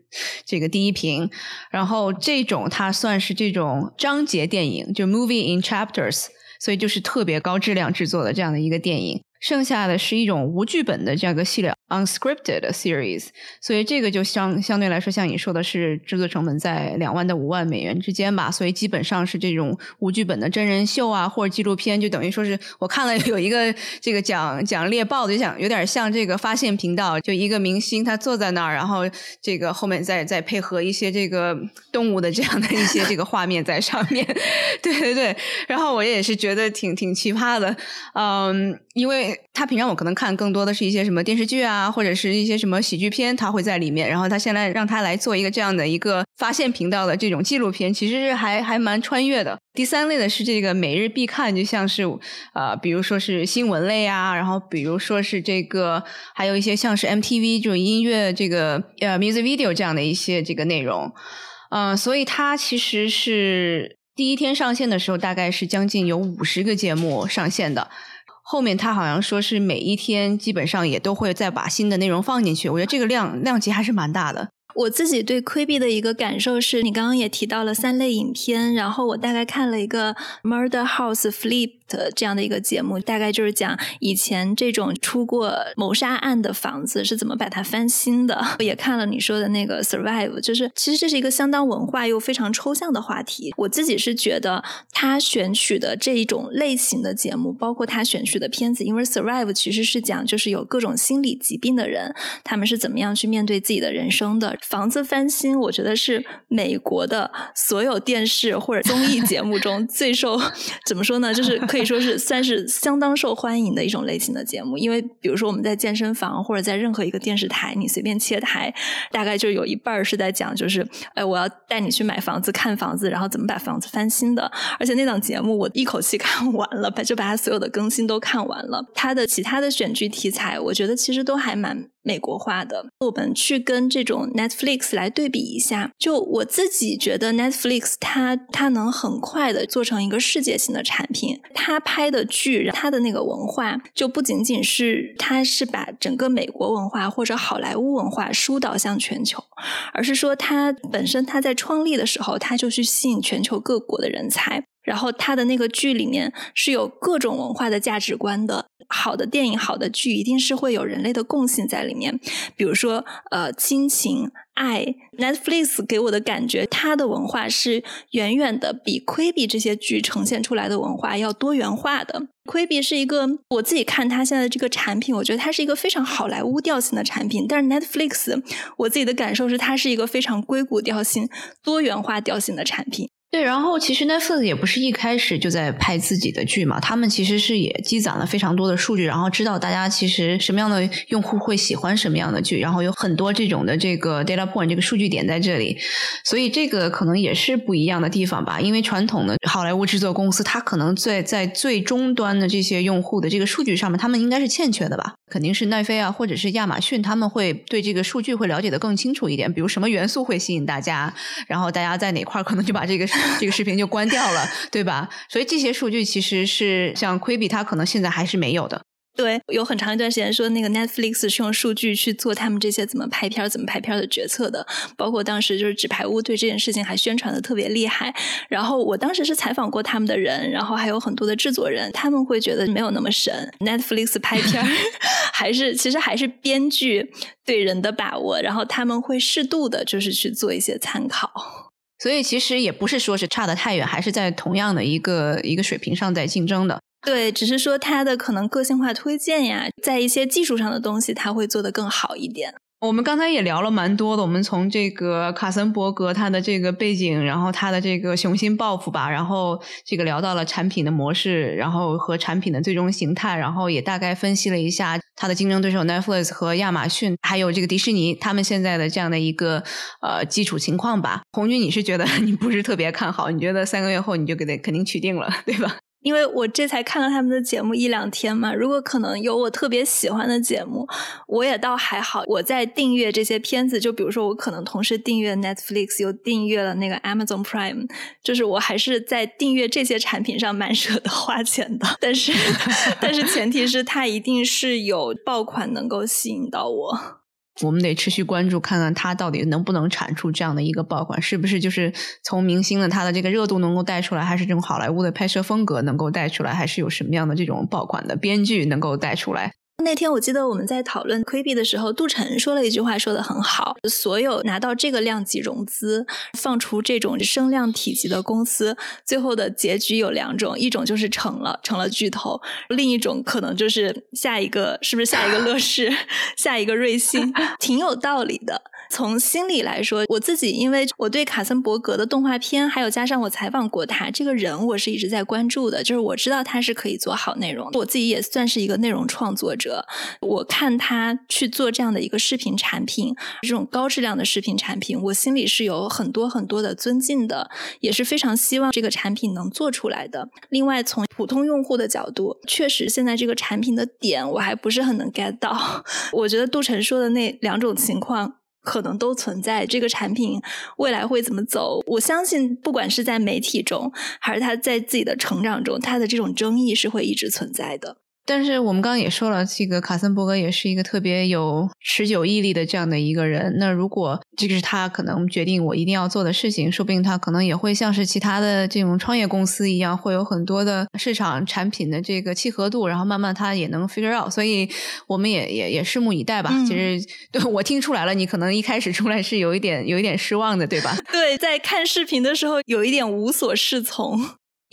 这个第一屏。然后这种它算是这种章节电影，就 movie in chapters，所以就是特别高质量制作的这样的一个电影。剩下的是一种无剧本的这样一个系列，unscripted series，所以这个就相相对来说，像你说的是制作成本在两万到五万美元之间吧，所以基本上是这种无剧本的真人秀啊，或者纪录片，就等于说是我看了有一个这个讲讲猎豹的，就想有点像这个发现频道，就一个明星他坐在那儿，然后这个后面再再配合一些这个动物的这样的一些这个画面在上面，对对对，然后我也是觉得挺挺奇葩的，嗯，因为。他平常我可能看更多的是一些什么电视剧啊，或者是一些什么喜剧片，他会在里面。然后他现在让他来做一个这样的一个发现频道的这种纪录片，其实是还还蛮穿越的。第三类的是这个每日必看，就像是啊，比如说是新闻类啊，然后比如说是这个，还有一些像是 MTV 这种音乐这个呃 music video 这样的一些这个内容。嗯，所以它其实是第一天上线的时候，大概是将近有五十个节目上线的。后面他好像说是每一天基本上也都会再把新的内容放进去，我觉得这个量量级还是蛮大的。我自己对亏币的一个感受是，你刚刚也提到了三类影片，然后我大概看了一个 Murder House Flip。这样的一个节目，大概就是讲以前这种出过谋杀案的房子是怎么把它翻新的。我 也看了你说的那个 Survive，就是其实这是一个相当文化又非常抽象的话题。我自己是觉得他选取的这一种类型的节目，包括他选取的片子，因为 Survive 其实是讲就是有各种心理疾病的人，他们是怎么样去面对自己的人生的。房子翻新，我觉得是美国的所有电视或者综艺节目中 最受怎么说呢，就是可以。说是算是相当受欢迎的一种类型的节目，因为比如说我们在健身房或者在任何一个电视台，你随便切台，大概就有一半是在讲，就是哎，我要带你去买房子、看房子，然后怎么把房子翻新的。而且那档节目我一口气 看完了，把就把它所有的更新都看完了。它的其他的选剧题材，我觉得其实都还蛮美国化的。我们去跟这种 Netflix 来对比一下，就我自己觉得 Netflix 它它能很快的做成一个世界性的产品。它拍的剧，它的那个文化，就不仅仅是它是把整个美国文化或者好莱坞文化疏导向全球，而是说它本身它在创立的时候，它就去吸引全球各国的人才。然后他的那个剧里面是有各种文化的价值观的。好的电影、好的剧一定是会有人类的共性在里面。比如说，呃，亲情、爱。Netflix 给我的感觉，它的文化是远远的比 Quibi 这些剧呈现出来的文化要多元化的。Quibi 是一个我自己看它现在这个产品，我觉得它是一个非常好莱坞调性的产品。但是 Netflix，我自己的感受是它是一个非常硅谷调性、多元化调性的产品。对，然后其实 Netflix 也不是一开始就在拍自己的剧嘛，他们其实是也积攒了非常多的数据，然后知道大家其实什么样的用户会喜欢什么样的剧，然后有很多这种的这个 data point 这个数据点在这里，所以这个可能也是不一样的地方吧。因为传统的好莱坞制作公司，它可能在在最终端的这些用户的这个数据上面，他们应该是欠缺的吧？肯定是奈飞啊，或者是亚马逊，他们会对这个数据会了解的更清楚一点，比如什么元素会吸引大家，然后大家在哪块可能就把这个。这个视频就关掉了，对吧？所以这些数据其实是像 Quibi，它可能现在还是没有的。对，有很长一段时间说那个 Netflix 是用数据去做他们这些怎么拍片、怎么拍片的决策的，包括当时就是纸牌屋对这件事情还宣传的特别厉害。然后我当时是采访过他们的人，然后还有很多的制作人，他们会觉得没有那么神。Netflix 拍片 还是其实还是编剧对人的把握，然后他们会适度的就是去做一些参考。所以其实也不是说是差得太远，还是在同样的一个一个水平上在竞争的。对，只是说它的可能个性化推荐呀，在一些技术上的东西，它会做得更好一点。我们刚才也聊了蛮多的，我们从这个卡森伯格他的这个背景，然后他的这个雄心抱负吧，然后这个聊到了产品的模式，然后和产品的最终形态，然后也大概分析了一下他的竞争对手 Netflix 和亚马逊，还有这个迪士尼他们现在的这样的一个呃基础情况吧。红军，你是觉得 你不是特别看好？你觉得三个月后你就给他肯定取定了，对吧？因为我这才看了他们的节目一两天嘛，如果可能有我特别喜欢的节目，我也倒还好。我在订阅这些片子，就比如说我可能同时订阅 Netflix，又订阅了那个 Amazon Prime，就是我还是在订阅这些产品上蛮舍得花钱的。但是，但是前提是它一定是有爆款能够吸引到我。我们得持续关注，看看它到底能不能产出这样的一个爆款，是不是就是从明星的他的这个热度能够带出来，还是这种好莱坞的拍摄风格能够带出来，还是有什么样的这种爆款的编剧能够带出来？那天我记得我们在讨论 Quibi 的时候，杜晨说了一句话，说的很好：所有拿到这个量级融资、放出这种声量体积的公司，最后的结局有两种，一种就是成了，成了巨头；另一种可能就是下一个，是不是下一个乐视、下一个瑞幸，挺有道理的。从心理来说，我自己因为我对卡森伯格的动画片，还有加上我采访过他这个人，我是一直在关注的。就是我知道他是可以做好内容，我自己也算是一个内容创作者。我看他去做这样的一个视频产品，这种高质量的视频产品，我心里是有很多很多的尊敬的，也是非常希望这个产品能做出来的。另外，从普通用户的角度，确实现在这个产品的点我还不是很能 get 到。我觉得杜晨说的那两种情况。可能都存在这个产品未来会怎么走？我相信，不管是在媒体中，还是他在自己的成长中，他的这种争议是会一直存在的。但是我们刚刚也说了，这个卡森伯格也是一个特别有持久毅力的这样的一个人。那如果这个是他可能决定我一定要做的事情，说不定他可能也会像是其他的这种创业公司一样，会有很多的市场产品的这个契合度，然后慢慢他也能 figure out。所以我们也也也拭目以待吧。其实对我听出来了，你可能一开始出来是有一点有一点失望的，对吧？对，在看视频的时候有一点无所适从。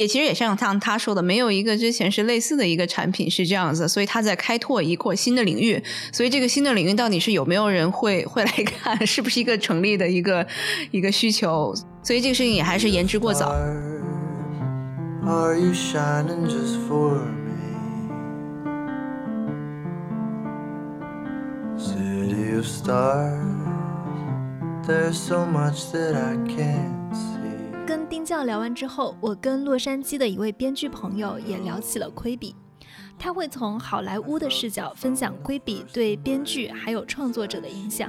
也其实也像像他说的，没有一个之前是类似的一个产品是这样子，所以他在开拓一扩新的领域。所以这个新的领域到底是有没有人会会来看，是不是一个成立的一个一个需求？所以这个事情也还是言之过早。跟丁教聊完之后，我跟洛杉矶的一位编剧朋友也聊起了 Quibi。他会从好莱坞的视角分享《规比》对编剧还有创作者的影响。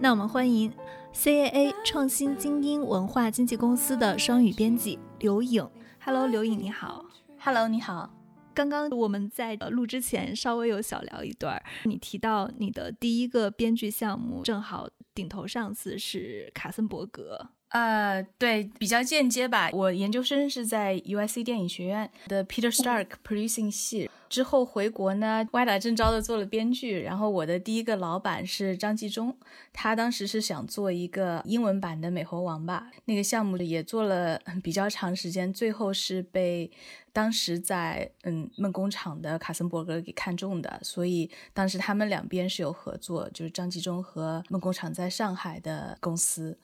那我们欢迎 CAA 创新精英文化经纪公司的双语编辑刘颖。Hello，刘颖你好。Hello，你好。刚刚我们在录之前稍微有小聊一段，你提到你的第一个编剧项目，正好顶头上司是卡森伯格。呃，对，比较间接吧。我研究生是在 UIC 电影学院的 Peter Stark Producing 系，之后回国呢，歪打正着的做了编剧。然后我的第一个老板是张纪中，他当时是想做一个英文版的美猴王吧，那个项目也做了比较长时间，最后是被当时在嗯梦工厂的卡森伯格给看中的，所以当时他们两边是有合作，就是张纪中和梦工厂在上海的公司。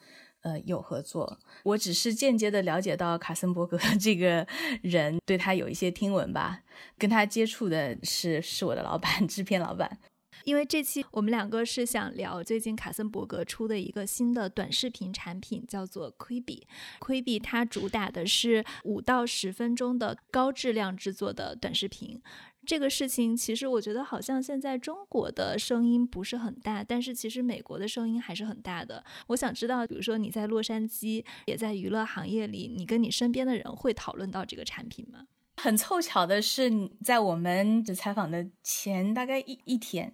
呃，有合作，我只是间接的了解到卡森伯格 这个人，对他有一些听闻吧。跟他接触的是是我的老板，制片老板。因为这期我们两个是想聊最近卡森伯格出的一个新的短视频产品，叫做 Quibi。Quibi 它主打的是五到十分钟的高质量制作的短视频。这个事情其实我觉得好像现在中国的声音不是很大，但是其实美国的声音还是很大的。我想知道，比如说你在洛杉矶，也在娱乐行业里，你跟你身边的人会讨论到这个产品吗？很凑巧的是，在我们采访的前大概一一天，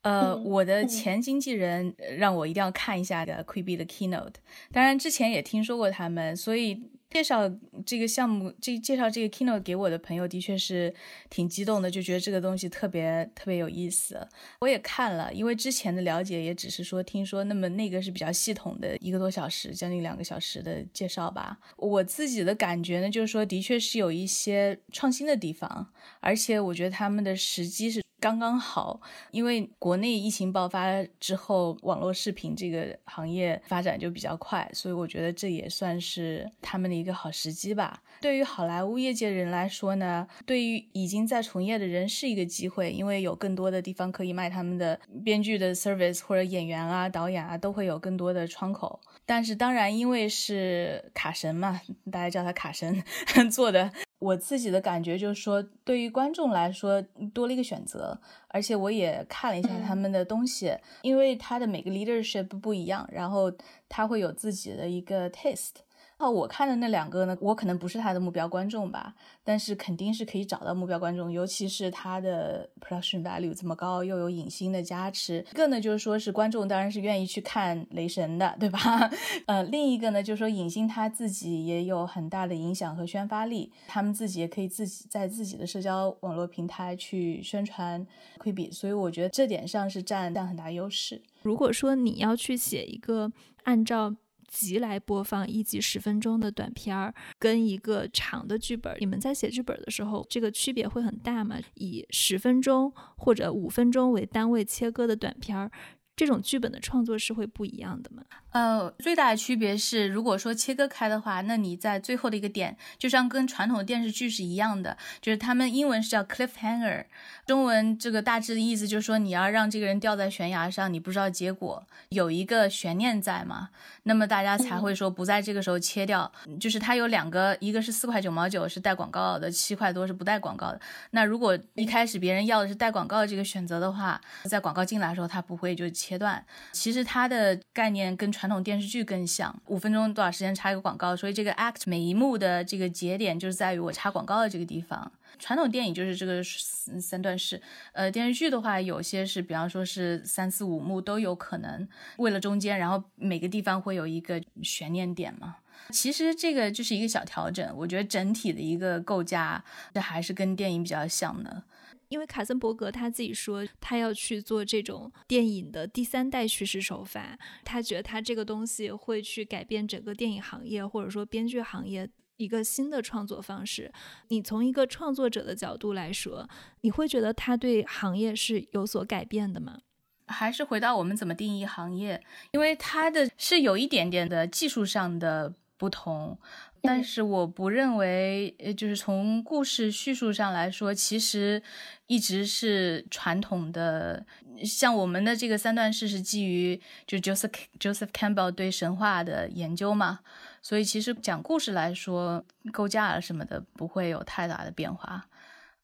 呃，嗯我的前经纪人让我一定要看一下的 Quibi 的 keynote。当然之前也听说过他们，所以介绍这个项目，这介绍这个 Kino 给我的朋友的确是挺激动的，就觉得这个东西特别特别有意思。我也看了，因为之前的了解也只是说听说，那么那个是比较系统的一个多小时，将近两个小时的介绍吧。我自己的感觉呢，就是说的确是有一些创新的地方，而且我觉得他们的时机是。刚刚好，因为国内疫情爆发之后，网络视频这个行业发展就比较快，所以我觉得这也算是他们的一个好时机吧。对于好莱坞业界人来说呢，对于已经在从业的人是一个机会，因为有更多的地方可以卖他们的编剧的 service 或者演员啊、导演啊，都会有更多的窗口。但是当然，因为是卡神嘛，大家叫他卡神 做的。我自己的感觉就是说，对于观众来说多了一个选择，而且我也看了一下他们的东西，因为他的每个 leadership 不一样，然后他会有自己的一个 taste。靠我看的那两个呢，我可能不是他的目标观众吧，但是肯定是可以找到目标观众，尤其是他的 production value 这么高，又有影星的加持。一个呢，就是说是观众当然是愿意去看雷神的，对吧？呃，另一个呢，就是说影星他自己也有很大的影响和宣发力，他们自己也可以自己在自己的社交网络平台去宣传 Quibi，所以我觉得这点上是占占很大优势。如果说你要去写一个按照集来播放一集十分钟的短片儿，跟一个长的剧本，你们在写剧本的时候，这个区别会很大吗？以十分钟或者五分钟为单位切割的短片儿，这种剧本的创作是会不一样的吗？呃，最大的区别是，如果说切割开的话，那你在最后的一个点，就像跟传统电视剧是一样的，就是他们英文是叫 cliffhanger，中文这个大致的意思就是说，你要让这个人掉在悬崖上，你不知道结果，有一个悬念在嘛，那么大家才会说不在这个时候切掉。就是它有两个，一个是四块九毛九是带广告的，七块多是不带广告的。那如果一开始别人要的是带广告的这个选择的话，在广告进来的时候，它不会就切断。其实它的概念跟传统电视剧更像，五分钟多少时间插一个广告，所以这个 act 每一幕的这个节点就是在于我插广告的这个地方。传统电影就是这个三段式，呃，电视剧的话有些是，比方说是三四五幕都有可能，为了中间，然后每个地方会有一个悬念点嘛。其实这个就是一个小调整，我觉得整体的一个构架，这还是跟电影比较像的。因为卡森伯格他自己说，他要去做这种电影的第三代叙事手法，他觉得他这个东西会去改变整个电影行业或者说编剧行业一个新的创作方式。你从一个创作者的角度来说，你会觉得他对行业是有所改变的吗？还是回到我们怎么定义行业，因为它的是有一点点的技术上的不同。但是我不认为，呃，就是从故事叙述上来说，其实一直是传统的。像我们的这个三段式是基于就 Joseph Joseph Campbell 对神话的研究嘛，所以其实讲故事来说，构架啊什么的不会有太大的变化。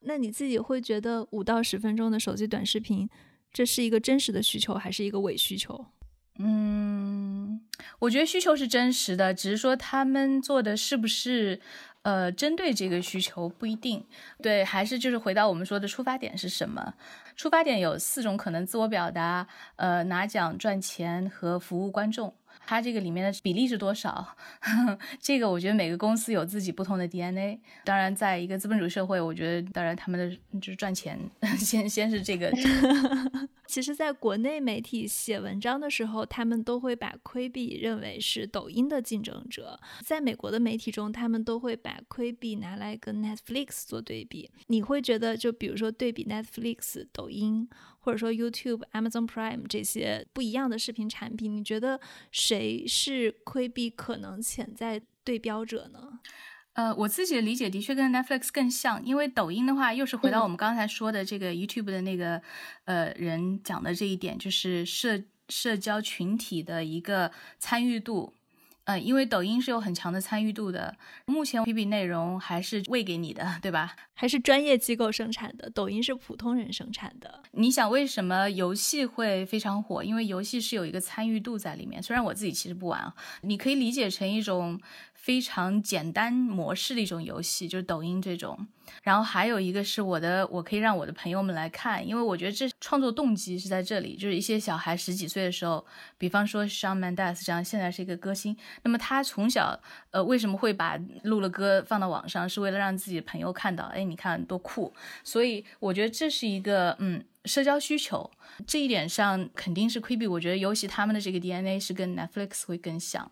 那你自己会觉得五到十分钟的手机短视频，这是一个真实的需求还是一个伪需求？嗯，我觉得需求是真实的，只是说他们做的是不是呃针对这个需求不一定。对，还是就是回到我们说的出发点是什么？出发点有四种可能：自我表达、呃拿奖赚钱和服务观众。它这个里面的比例是多少？这个我觉得每个公司有自己不同的 DNA。当然，在一个资本主义社会，我觉得当然他们的就是赚钱 先先是这个。其实，在国内媒体写文章的时候，他们都会把亏比认为是抖音的竞争者。在美国的媒体中，他们都会把亏比拿来跟 Netflix 做对比。你会觉得，就比如说对比 Netflix、抖音，或者说 YouTube、Amazon Prime 这些不一样的视频产品，你觉得谁是规避可能潜在对标者呢？呃，我自己的理解的确跟 Netflix 更像，因为抖音的话，又是回到我们刚才说的这个 YouTube 的那个呃人讲的这一点，就是社社交群体的一个参与度。呃，因为抖音是有很强的参与度的，目前 P P 内容还是喂给你的，对吧？还是专业机构生产的，抖音是普通人生产的。你想为什么游戏会非常火？因为游戏是有一个参与度在里面。虽然我自己其实不玩啊，你可以理解成一种。非常简单模式的一种游戏，就是抖音这种。然后还有一个是我的，我可以让我的朋友们来看，因为我觉得这创作动机是在这里。就是一些小孩十几岁的时候，比方说像 Mendes 这样，现在是一个歌星，那么他从小呃为什么会把录了歌放到网上，是为了让自己的朋友看到，哎，你看多酷。所以我觉得这是一个嗯社交需求，这一点上肯定是 Quibi。我觉得尤其他们的这个 DNA 是跟 Netflix 会更像。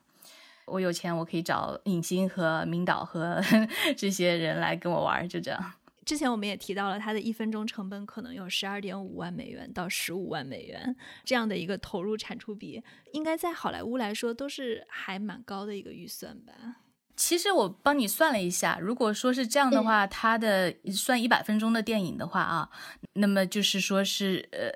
我有钱，我可以找影星和明导和 这些人来跟我玩，就这样。之前我们也提到了，它的一分钟成本可能有十二点五万美元到十五万美元这样的一个投入产出比，应该在好莱坞来说都是还蛮高的一个预算吧。其实我帮你算了一下，如果说是这样的话，它的算一百分钟的电影的话啊，那么就是说是呃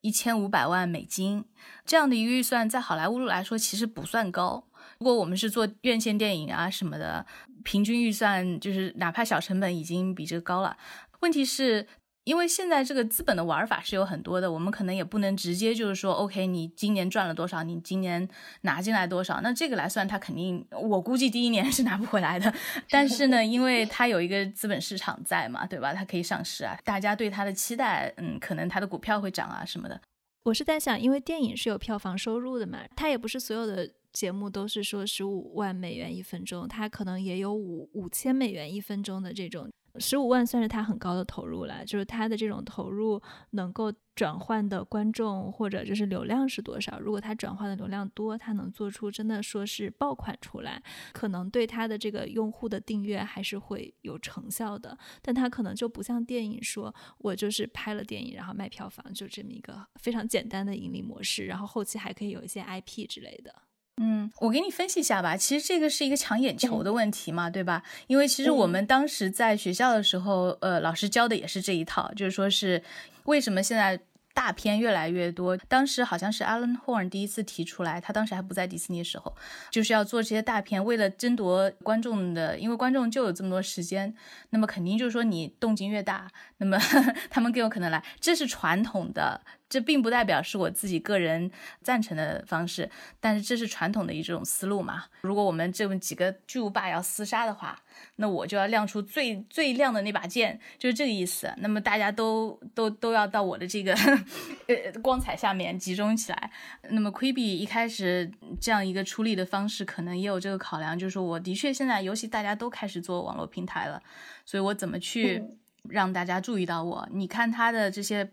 一千五百万美金这样的一个预算，在好莱坞来说其实不算高。如果我们是做院线电影啊什么的，平均预算就是哪怕小成本已经比这个高了。问题是因为现在这个资本的玩法是有很多的，我们可能也不能直接就是说，OK，你今年赚了多少，你今年拿进来多少，那这个来算，它肯定我估计第一年 是拿不回来的。但是呢，因为它有一个资本市场在嘛，对吧？它可以上市啊，大家对它的期待，嗯，可能它的股票会涨啊什么的。我是在想，因为电影是有票房收入的嘛，它也不是所有的。节目都是说十五万美元一分钟，他可能也有五五千美元一分钟的这种，十五万算是他很高的投入了。就是他的这种投入能够转换的观众或者就是流量是多少？如果他转换的流量多，他能做出真的说是爆款出来，可能对他的这个用户的订阅还是会有成效的。但他可能就不像电影，说我就是拍了电影然后卖票房，就这么一个非常简单的盈利模式，然后后期还可以有一些 IP 之类的。嗯，我给你分析一下吧。其实这个是一个抢眼球的问题嘛，对吧？因为其实我们当时在学校的时候，呃，老师教的也是这一套，就是说是为什么现在大片越来越多。当时好像是 Alan Horn 第一次提出来，他当时还不在迪士尼的时候，就是要做这些大片，为了争夺观众的，因为观众就有这么多时间，那么肯定就是说你动静越大，那么 他们更有可能来。这是传统的。这并不代表是我自己个人赞成的方式，但是这是传统的一种思路嘛。如果我们这么几个巨无霸要厮杀的话，那我就要亮出最最亮的那把剑，就是这个意思。那么大家都都都要到我的这个呃光彩下面集中起来。那么 Quibi 一开始这样一个出力的方式，可能也有这个考量，就是说我的确现在尤其大家都开始做网络平台了，所以我怎么去让大家注意到我？你看他的这些。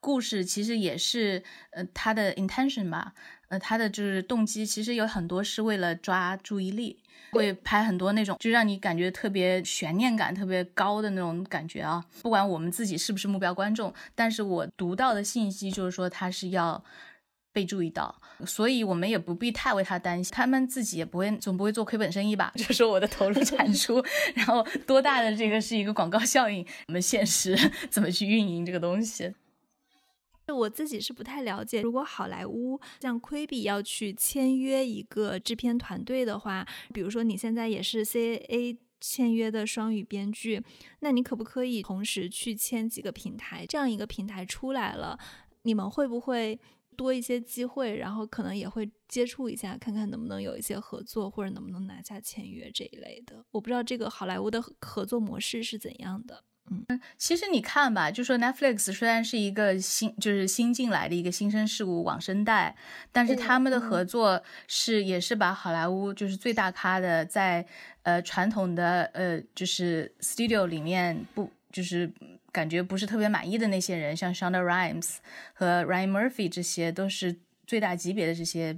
故事其实也是，呃，他的 intention 吧，呃，他的就是动机，其实有很多是为了抓注意力，会拍很多那种就让你感觉特别悬念感特别高的那种感觉啊。不管我们自己是不是目标观众，但是我读到的信息就是说他是要被注意到，所以我们也不必太为他担心，他们自己也不会总不会做亏本生意吧？就说我的投入产出，然后多大的这个是一个广告效应，我们现实 怎么去运营这个东西？我自己是不太了解，如果好莱坞像亏比要去签约一个制片团队的话，比如说你现在也是 CAA 签约的双语编剧，那你可不可以同时去签几个平台？这样一个平台出来了，你们会不会多一些机会？然后可能也会接触一下，看看能不能有一些合作，或者能不能拿下签约这一类的。我不知道这个好莱坞的合作模式是怎样的。嗯，其实你看吧，就说 Netflix 虽然是一个新，就是新进来的一个新生事物网生代，但是他们的合作是也是把好莱坞就是最大咖的在呃传统的呃就是 studio 里面不就是感觉不是特别满意的那些人，像 Shonda Rhimes 和 Ryan Murphy 这些都是。最大级别的这些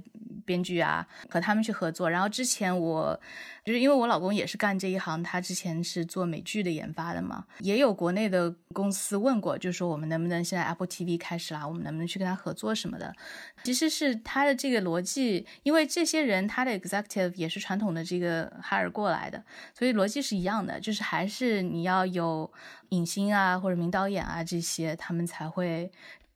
编剧啊，和他们去合作。然后之前我就是因为我老公也是干这一行，他之前是做美剧的研发的嘛，也有国内的公司问过，就是说我们能不能现在 Apple TV 开始啦，我们能不能去跟他合作什么的。其实是他的这个逻辑，因为这些人他的 executive 也是传统的这个海尔过来的，所以逻辑是一样的，就是还是你要有影星啊或者名导演啊这些，他们才会。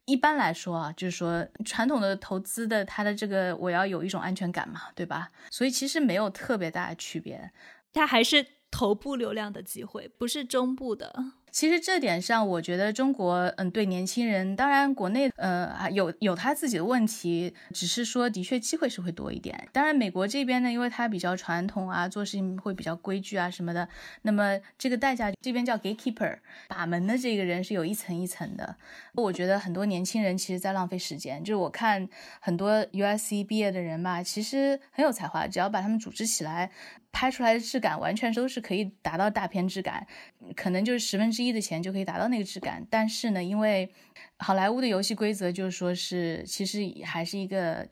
一般来说啊，就是说传统的投资的，它的这个我要有一种安全感嘛，对吧？所以其实没有特别大的区别，它还是头部流量的机会，不是中部的。其实这点上，我觉得中国，嗯，对年轻人，当然国内，呃，有有他自己的问题，只是说的确机会是会多一点。当然美国这边呢，因为他比较传统啊，做事情会比较规矩啊什么的，那么这个代价这边叫 gatekeeper，把门的这个人是有一层一层的。我觉得很多年轻人其实在浪费时间，就是我看很多 USC 毕业的人吧，其实很有才华，只要把他们组织起来。拍出来的质感完全都是可以达到大片质感，可能就是十分之一的钱就可以达到那个质感。但是呢，因为好莱坞的游戏规则就是说是，其实还是一个，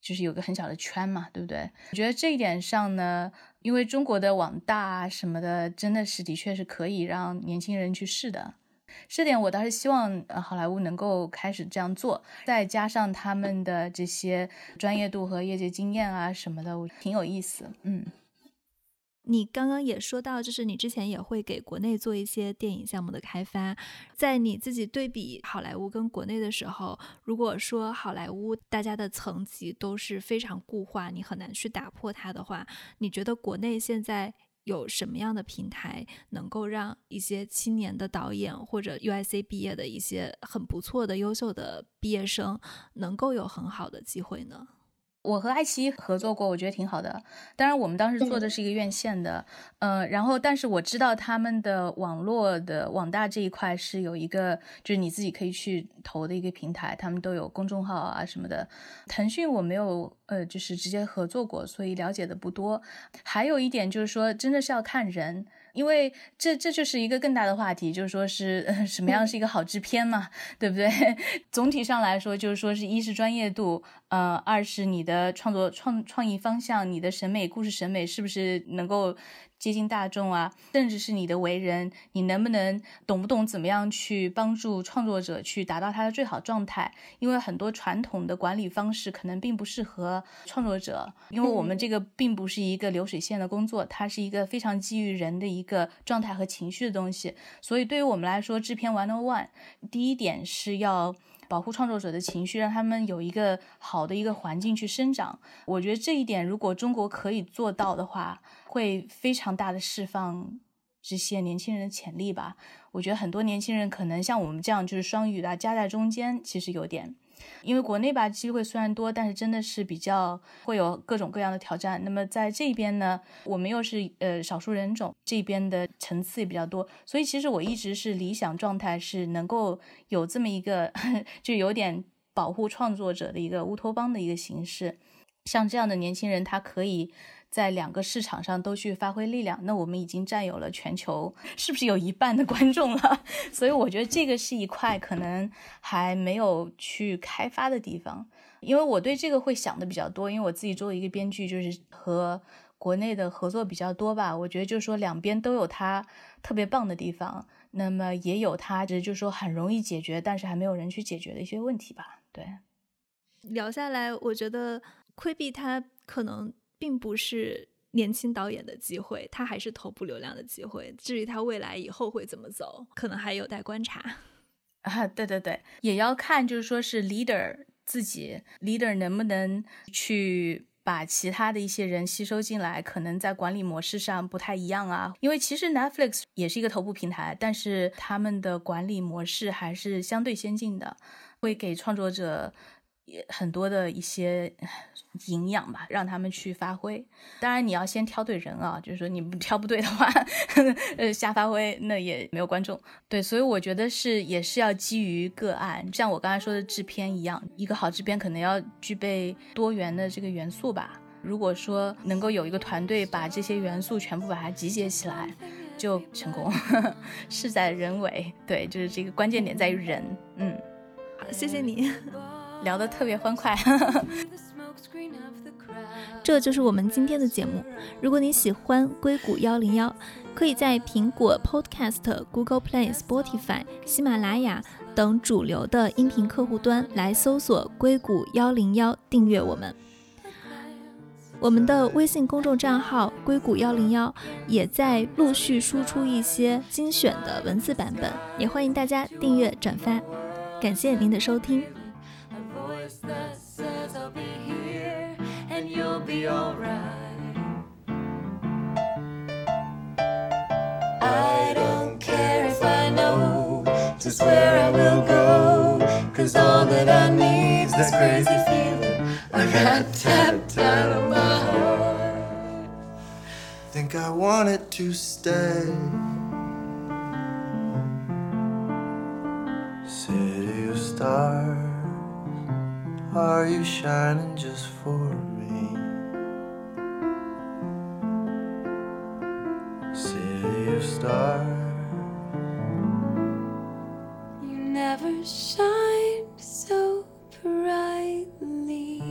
就是有个很小的圈嘛，对不对？我觉得这一点上呢，因为中国的网大什么的，真的是的确是可以让年轻人去试的。这点我倒是希望呃好莱坞能够开始这样做，再加上他们的这些专业度和业界经验啊什么的，我挺有意思，嗯。你刚刚也说到，就是你之前也会给国内做一些电影项目的开发，在你自己对比好莱坞跟国内的时候，如果说好莱坞大家的层级都是非常固化，你很难去打破它的话，你觉得国内现在有什么样的平台能够让一些青年的导演或者 UIC 毕业的一些很不错的优秀的毕业生能够有很好的机会呢？我和爱奇艺合作过，我觉得挺好的。当然，我们当时做的是一个院线的，嗯，然后但是我知道他们的网络的网大这一块是有一个，就是你自己可以去投的一个平台，他们都有公众号啊什么的。腾讯我没有，呃，就是直接合作过，所以了解的不多。还有一点就是说，真的是要看人。因为这这就是一个更大的话题，就是说是 什么样是一个好制片嘛，对不对？总体上来说，就是说是一是专业度，呃，二是你的创作创创意方向，你的审美故事审美是不是能够。接近大众啊，甚至是你的为人，你能不能懂不懂怎么样去帮助创作者去达到他的最好状态？因为很多传统的管理方式可能并不适合创作者，因为我们这个并不是一个流水线的工作，它是一个非常基于人的一个状态和情绪的东西。所以对于我们来说，制片 One on One，第一点是要。保护创作者的情绪，让他们有一个好的一个环境去生长。我觉得这一点，如果中国可以做到的话，会非常大的释放这些年轻人的潜力吧。我觉得很多年轻人可能像我们这样，就是双语的夹在中间，其实有点。因为国内吧机会虽然多，但是真的是比较会有各种各样的挑战。那么在这边呢，我们又是呃少数人种，这边的层次也比较多，所以其实我一直是理想状态是能够有这么一个，就有点保护创作者的一个乌托邦的一个形式。像这样的年轻人，他可以。在两个市场上都去发挥力量，那我们已经占有了全球是不是有一半的观众了？所以我觉得这个是一块可能还没有去开发的地方。因为我对这个会想的比较多，因为我自己作为一个编剧，就是和国内的合作比较多吧。我觉得就是说两边都有它特别棒的地方，那么也有它就是说很容易解决，但是还没有人去解决的一些问题吧。对，聊下来，我觉得亏币它可能。并不是年轻导演的机会，他还是头部流量的机会。至于他未来以后会怎么走，可能还有待观察。啊，对对对，也要看，就是说是 leader 自己，leader 能不能去把其他的一些人吸收进来，可能在管理模式上不太一样啊。因为其实 Netflix 也是一个头部平台，但是他们的管理模式还是相对先进的，会给创作者也很多的一些营养吧，让他们去发挥。当然你要先挑对人啊，就是说你不挑不对的话，呃，瞎发挥那也没有观众。对，所以我觉得是也是要基于个案，像我刚才说的制片一样，一个好制片可能要具备多元的这个元素吧。如果说能够有一个团队把这些元素全部把它集结起来，就成功。事在人为，对，就是这个关键点在于人。嗯，好，谢谢你，聊得特别欢快。这就是我们今天的节目。如果你喜欢硅谷幺零幺，可以在苹果 Podcast、Google Play、Spotify、喜马拉雅等主流的音频客户端来搜索“硅谷幺零幺”，订阅我们。我们的微信公众账号“硅谷幺零幺”也在陆续输出一些精选的文字版本，也欢迎大家订阅转发。感谢您的收听。Voice that says I'll be here and you'll be alright. I don't care if I know just where I will go, cause all that I need's this crazy feeling I got tapped out of my heart. Think I want it to stay. City of stars, are you shining just for me? City of stars. You never shine so brightly.